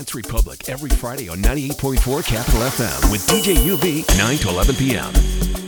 Dance Republic every Friday on 98.4 Capital FM with DJ UV, 9 to 11 p.m.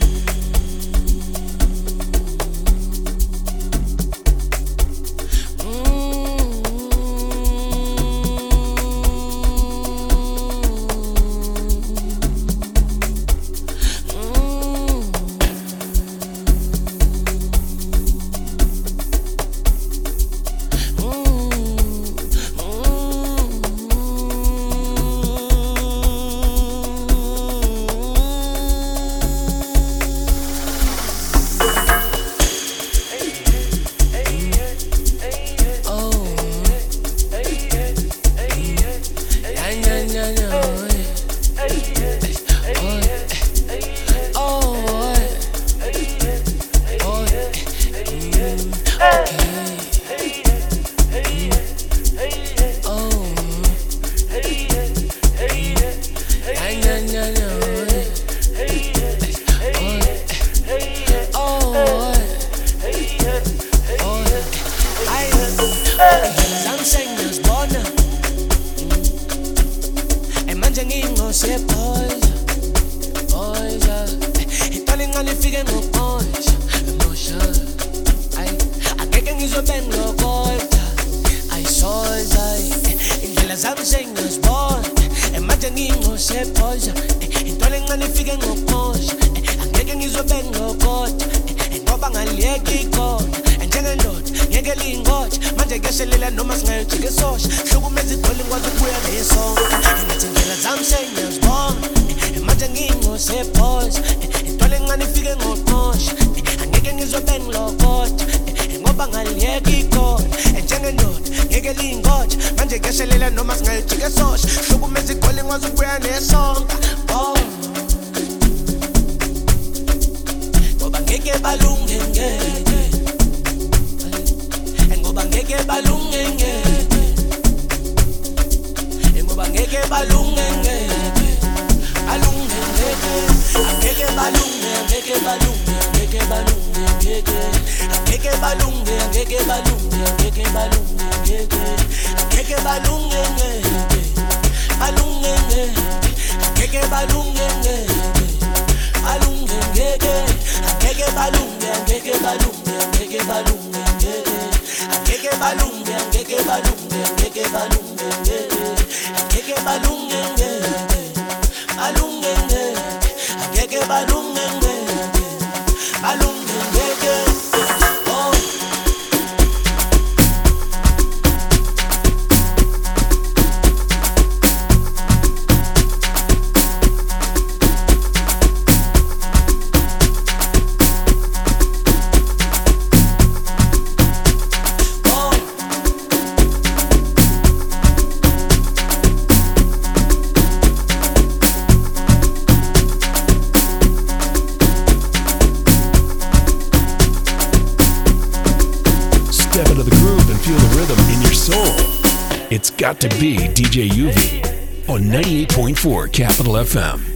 nifike ngoqosha angeke ngizobe ngilokoja ngoba ngaliyeka ikona njengendoda ngeke manje kuyashelela noma hlukumeza igoli ngwazi ukubuya nesonka. Oh. Ngoba ngeke ngeke. Ngoba ngeke balunge, ngeke balunge, ngeke got to be DJ UV on 98.4 Capital FM.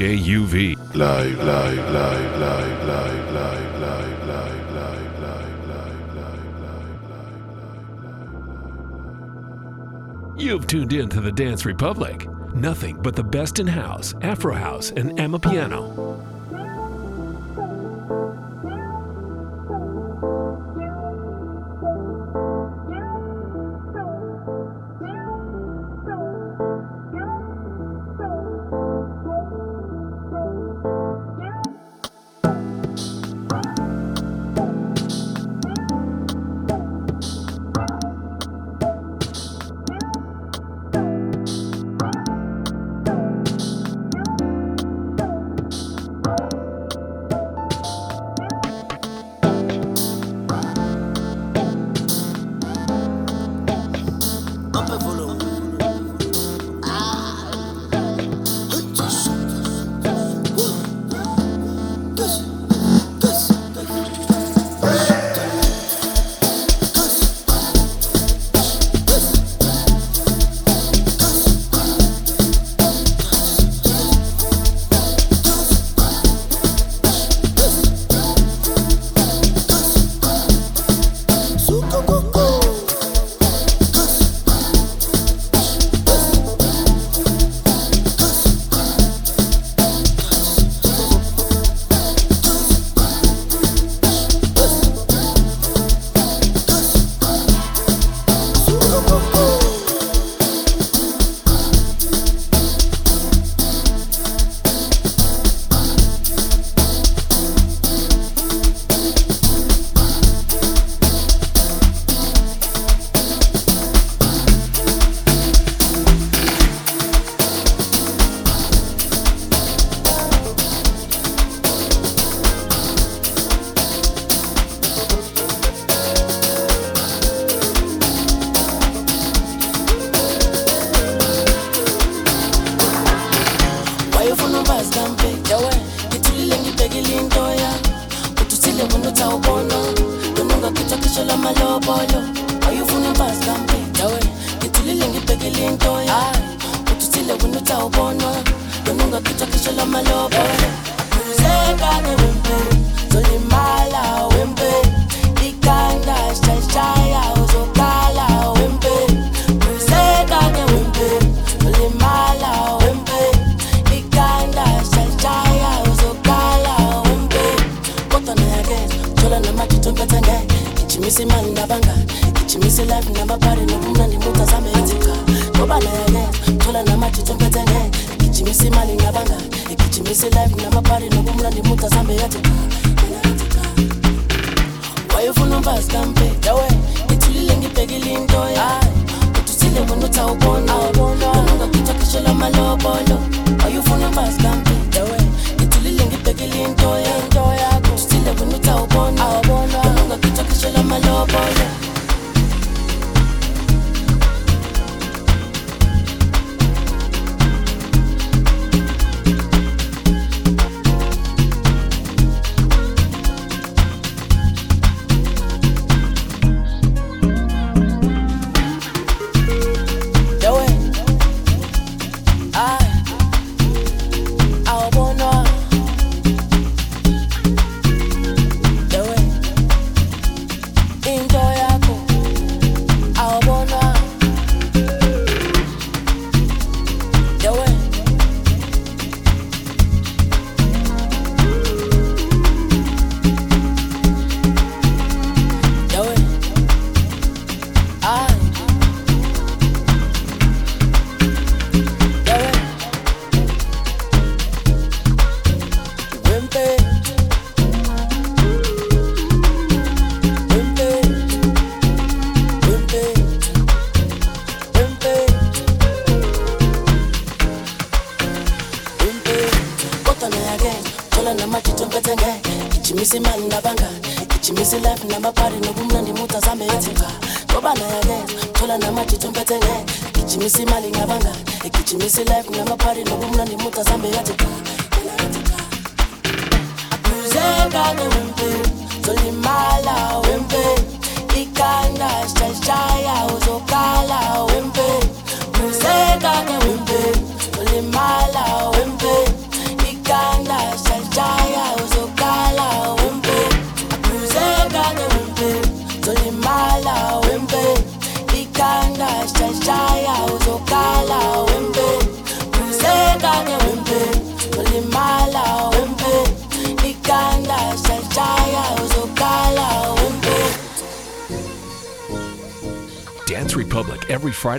DJ UV. Live, live, live, live, live, live, live, live, live, live, live, live. You've tuned in to the Dance Republic. Nothing but the best in house, Afro house, and Amapiano.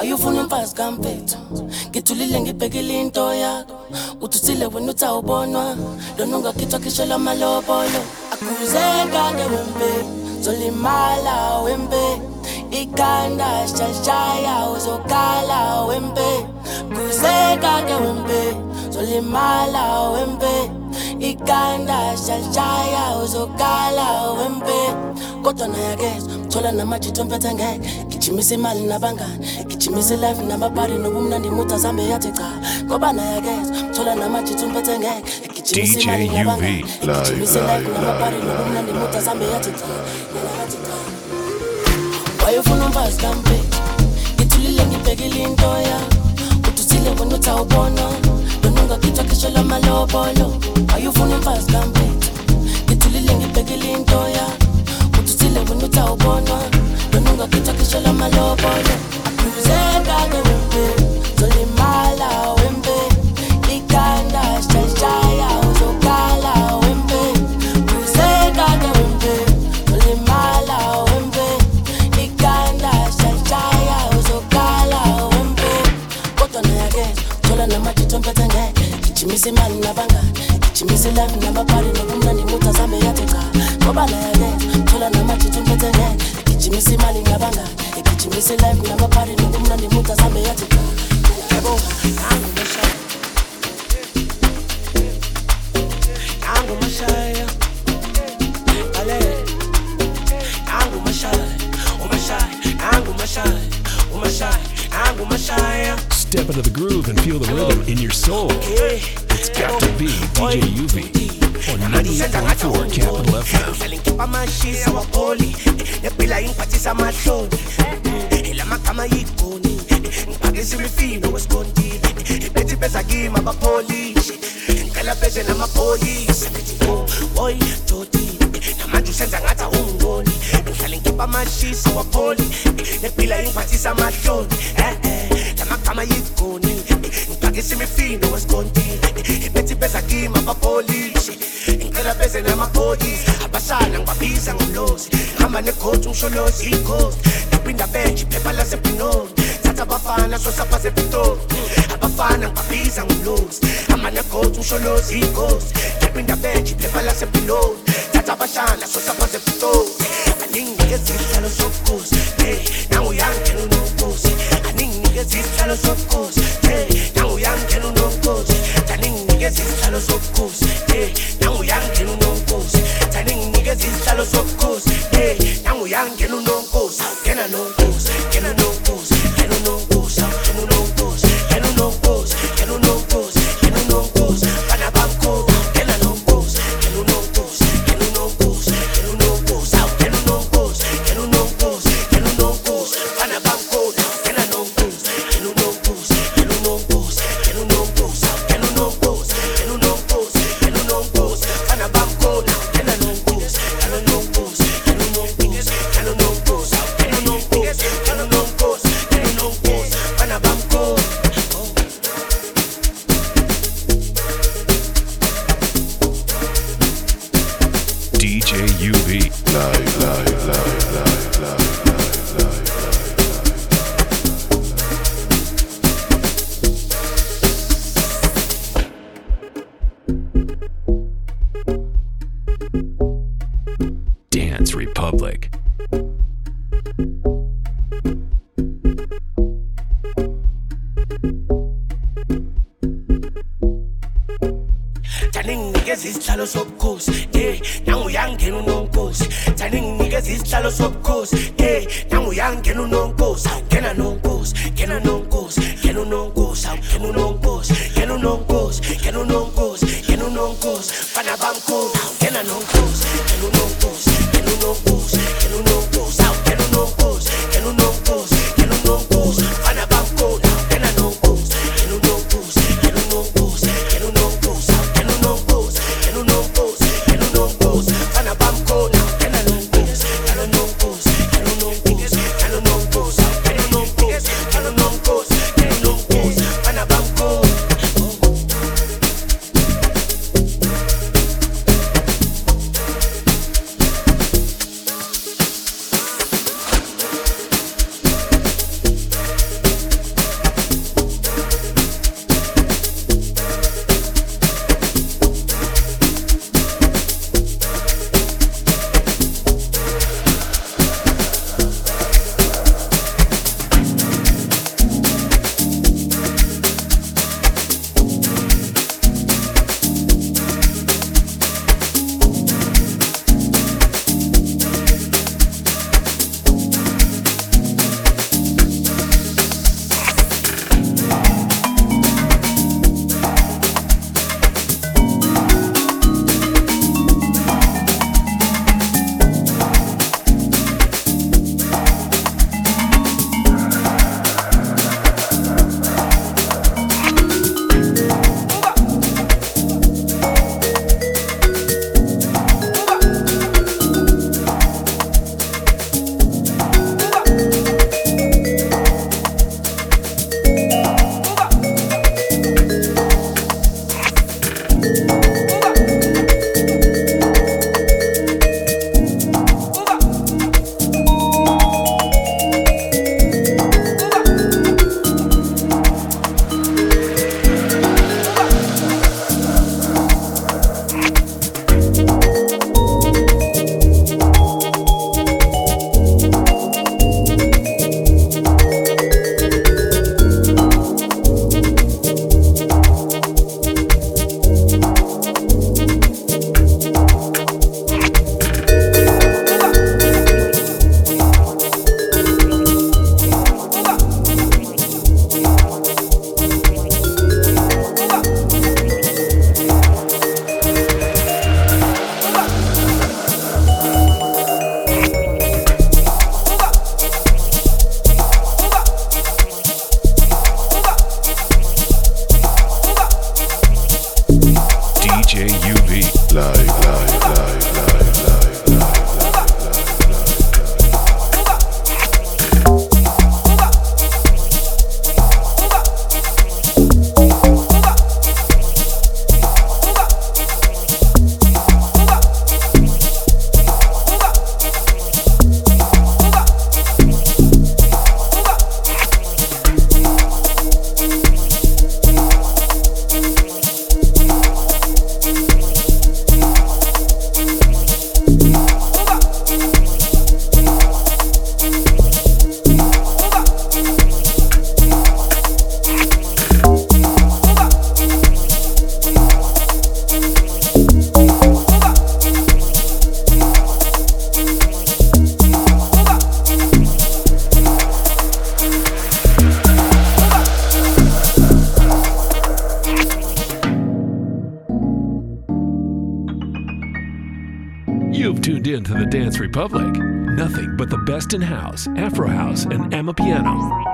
wayefuna umfazi kampethu ngithulile ngibhekile into yakho. Uthusile wena uthi awubonwa lona ungakhithwa khishelwa amalobolo akuzeka-ke wembe zolimala wembe. Ikhanda shashaya uzokala wembe. Kuzeka-ke wembe zolimala wembe. Ikhanda shashaya uzokala wembe kodwa nayakezwa thola namajito mpethe ngeke. Gijimisa imali nabangani gijimisa ilife namapari nobumnandi muta zambe yathi cha. Ngoba nayakezwa thola namajito mpethe ngeke. Gijimisa imali DJ nabangani gijimisa ilife namapari nobumnandi muta zambe yathi cha. Wayefuna umfazi kampethu ngithulile ngibhekile into yakho uthusile wena uthi Ngizoqhubeka ngithakhishela amalobolo Ayufuna imfazi kambetha Ngithulile ngibhekile into yami Uthuthile wena utawubonwa Wena ungakithakhishela amalobolo Aphuzeka ngembe Zolimala wembe. Ikanda shalishaya uzokala wembe. Aphuzeka ngembe Zolimala wembe. Ikanda shalishaya uzokala wembe. Kodwa nayakeza Thola namathuthu mpetha gijimisa imali nabangani gijimisa ilife namapari nobumnandi muta zambe yathi cha ngoba nayakezwa thola namajito mpethe ngeke gijimisa imali nabangani gijimisa ilife namapari nobumnandi muta zambe yathi cha yebo nangumashaya nangumashaya ale. Nangumashaya umashaya nangumashaya umashaya nangumashaya Step into the groove and feel the rhythm in your soul. It's got to be DJ UV on 98.4 Capital FM. ngihlala amashisa wapholi nephila ingiphathisa amahloni elamagama yigoni ngiphakisa imifino wesikontile bethi beza kimi ngicela beze namapholisi oy dodi namanje usenza ngathi awungiboni ngihlala ngikhipha amashisa wapholi nephila ingiphathisa amahloni eh eh lamagama yigoni ngiphakisa imifino wesikontile bethi beza kimi abapholisi ngicela beze namapholisi abasana ngibabiza ngomlozi hamba necoach umsholozi icoast ngaphinda benji phepha lasebhinoni thatha abafana sosaphaze pitoni abafana ngibabiza ngomlozi hamba necoach umsholozi icoast ngaphinda benji phepha lasebhinoni thatha abashana sosaphaze pitoni aninginikeza isihlalo sobukhosi hey nanguyangena unomkhosi aninginikeza isihlalo sobukhosi hey nanguyangena unomkhosi aninginikeza isihlalo sobukhosi hey nanguyangena unomkhosi aninginikeza isihlalo sobukhosi hey nanguyangena unomkhosi ngena nomkhosi ngena Dance Republic. taninginikeza isihlalo sobukhosi eh nanguyangena unomkhosi taninginikeza isihlalo sobukhosi eh nanguyangena unomkhosi awungena nomkhosi ngena nomkhosi ngena unomkhosi awungena unomkhosi ngena unomkhosi Nothing but the best in house, Afro house, and Amapiano.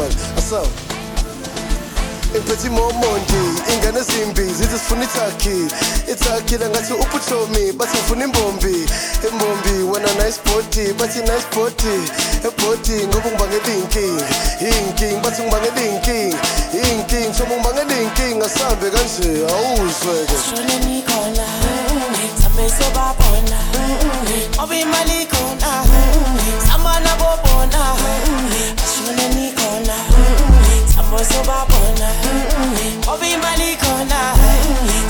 Manje asawa ngiphethe imomondi ingane ezimbi zithi sifuna ithakhi ithakhi la ngathi uphuchomi bathi ngifuna imbombi. Imbombi wena nice body bathi nice body. Ebhodi ngoba ngibangela iy'nkinga iy'nkinga bathi ngibangela iy'nkinga iy'nkinga soba ngibangela iy'nkinga sambe kanje awuzwe-ke sobabona ngoba imali ikhona samana bobona ashone nikhona sambo sobabona ngoba imali ikhona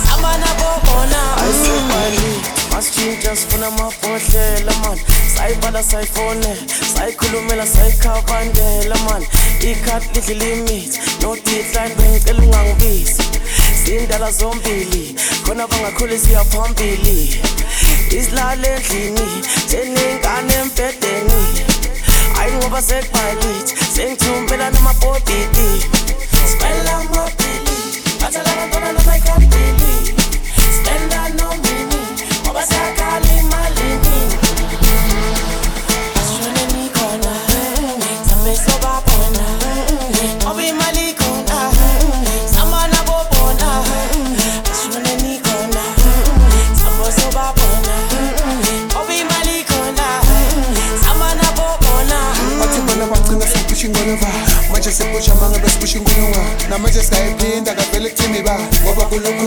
samana bobona ayisemali masitshintsha sifuna amabhodlela mani sayibala sayifone sayikhulumela sayikhabandela mani ikhadi lidla limit no decline bengicela ungangibizi zindala zombili khona bangakhulisiya phambili isilala endlini senengane embhedeni hayi ngoba sekubhalithi sengithumbela namabhodidi sibela amabhili bathala abantwana nabayikadili spenda nomini ngoba siyakhala imalini ashone manje sipusha mange besipusha inkulunga. Namanje singayiphinda kavele kuthini ba ngoba kulokhu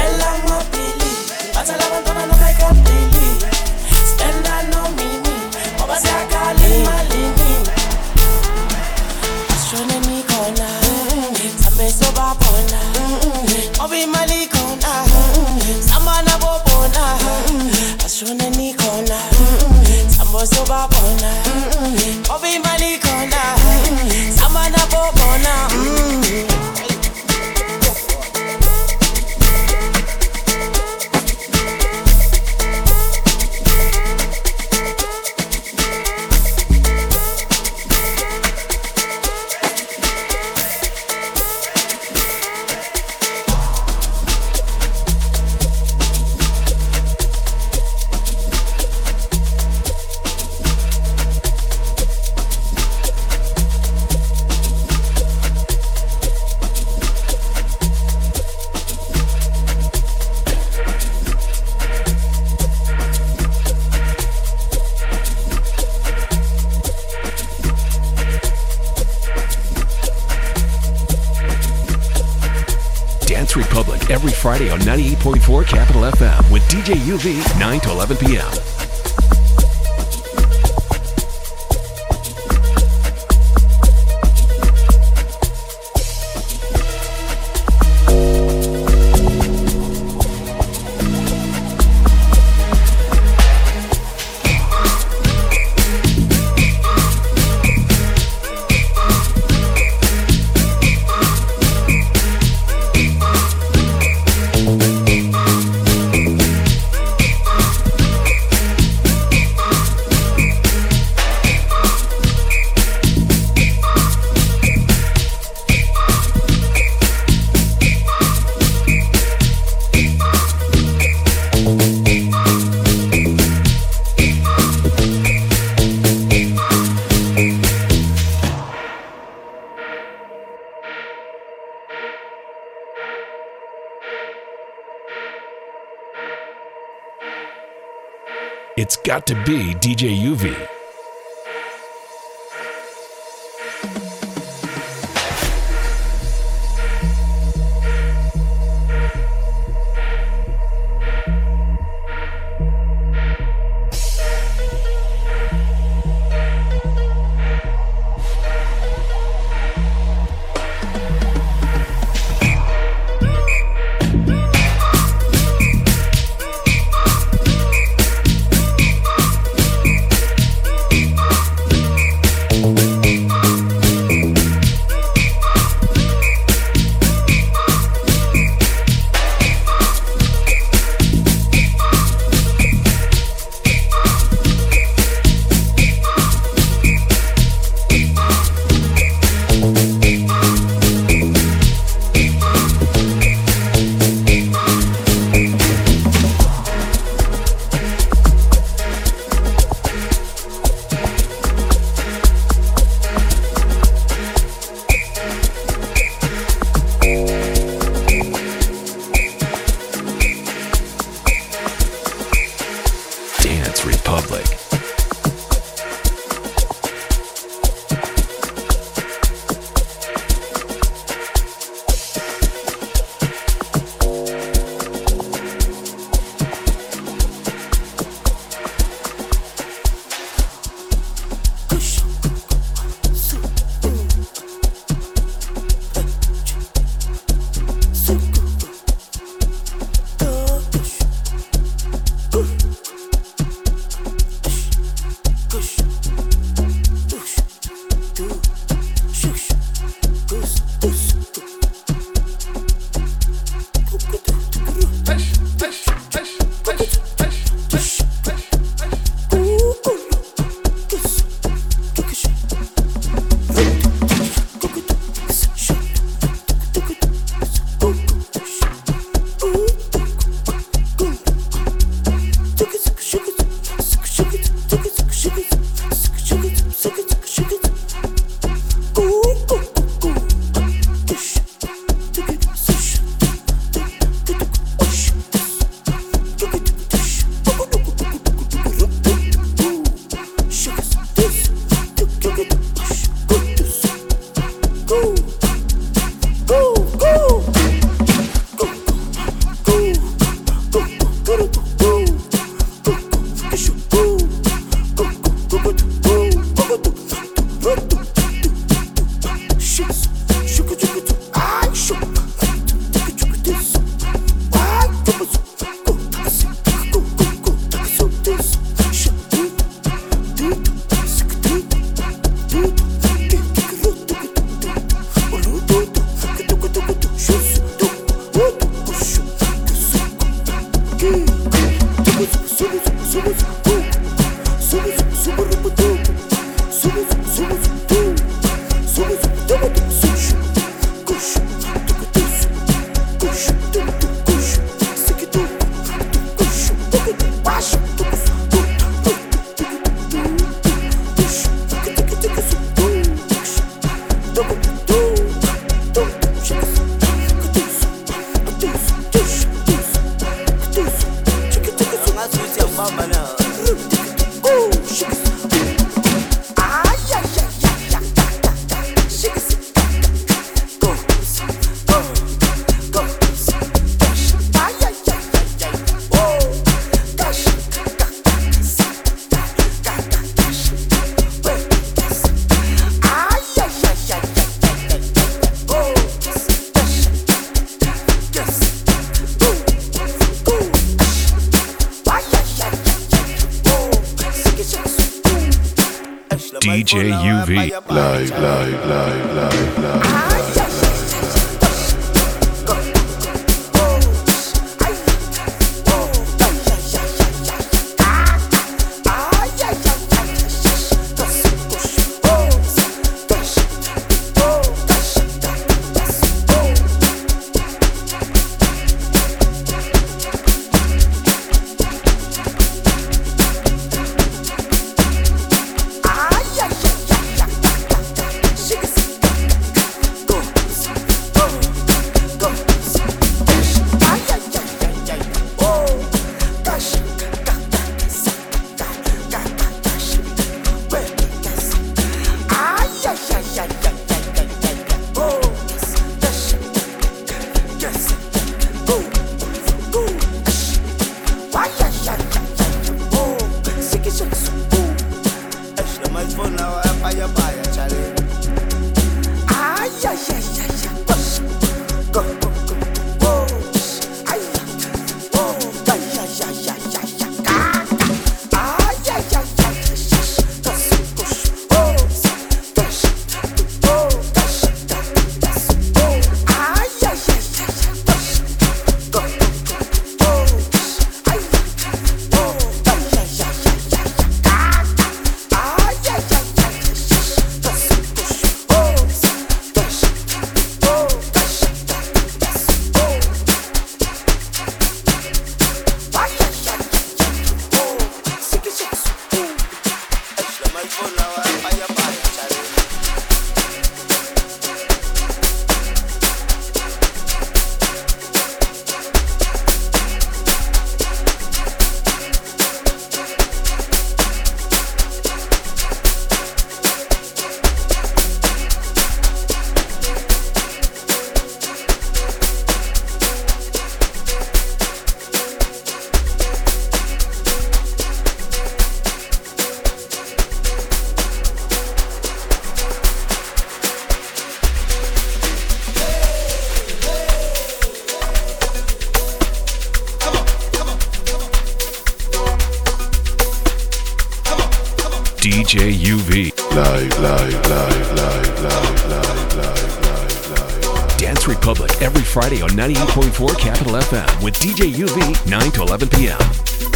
sibela amabhili bathela abantwana nobayikabhili spenda Dance Republic every Friday on 98.4 Capital FM with DJ UV 9 to 11 p.m. to be DJ UV. DJ UV. Live, live, live, live, live, live, live, live. Dance Republic every Friday on 98.4 Capital FM with DJ UV, 9 to 11 p.m.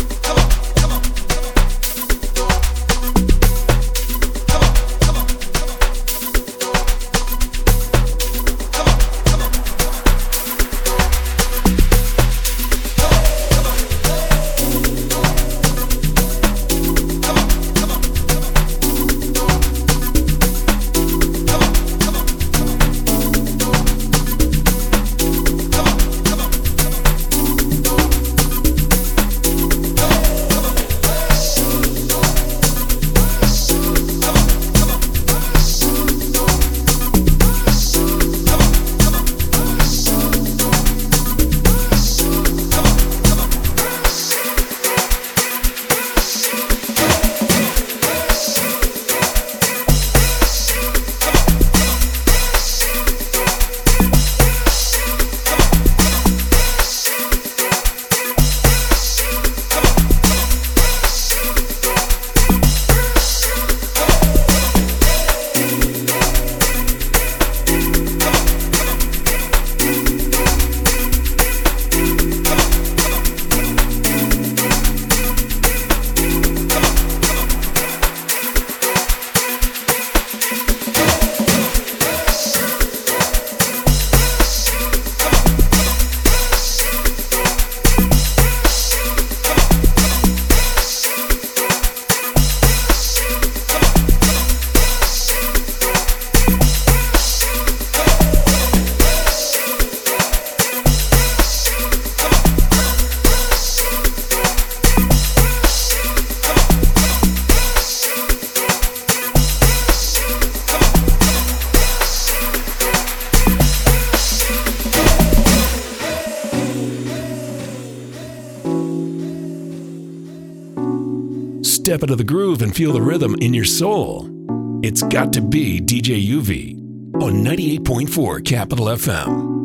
Step into the groove and feel the rhythm in your soul. It's got to be DJ UV on 98.4 Capital FM.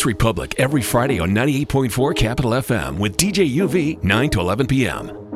Dance Republic every Friday on 98.4 Capital FM with DJ UV 9 to 11 p.m.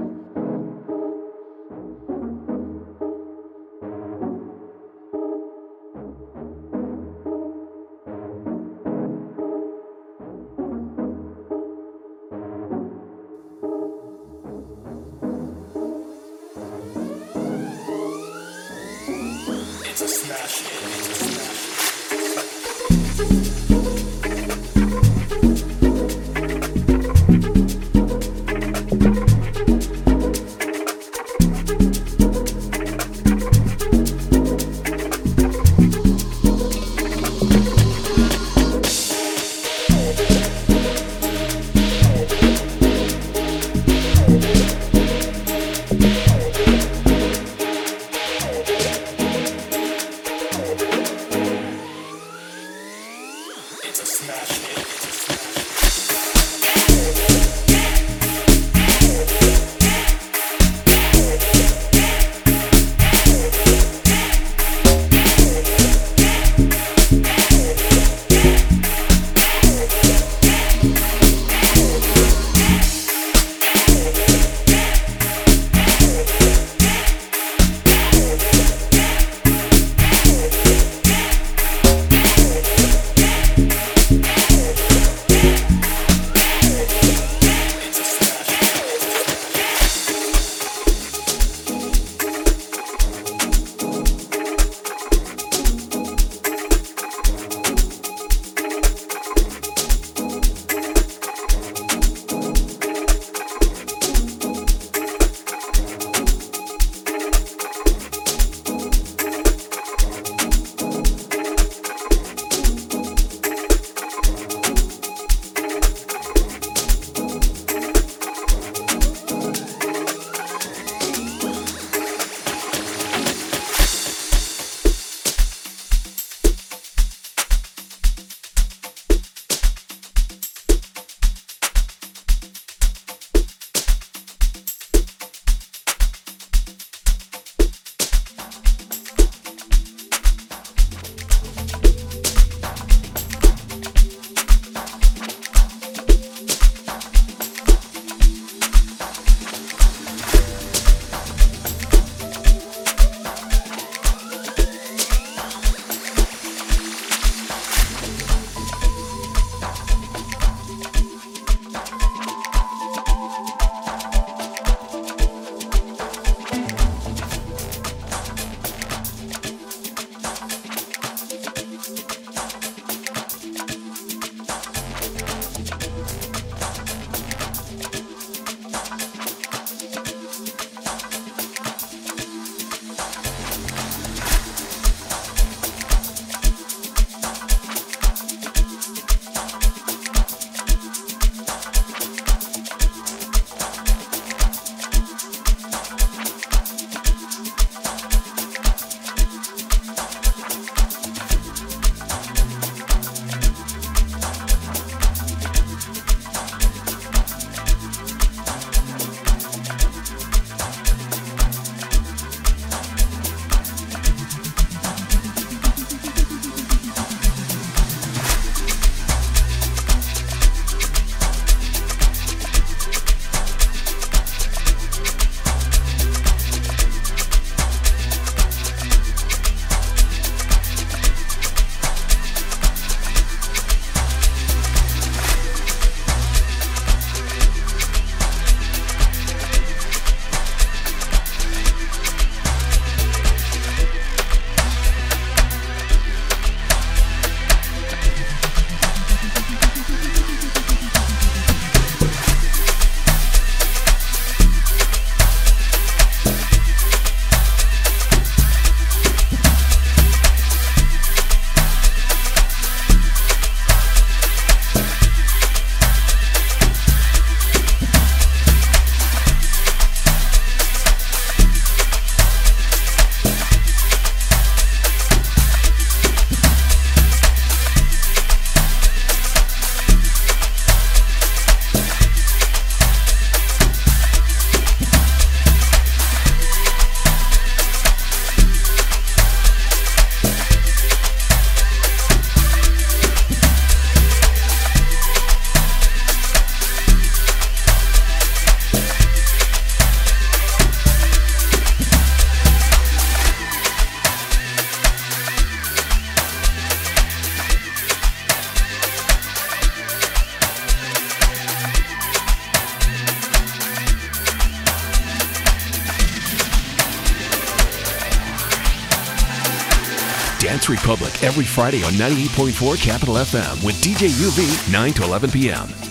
Republic every Friday on 98.4 Capital FM with DJ UV 9 to 11 p.m.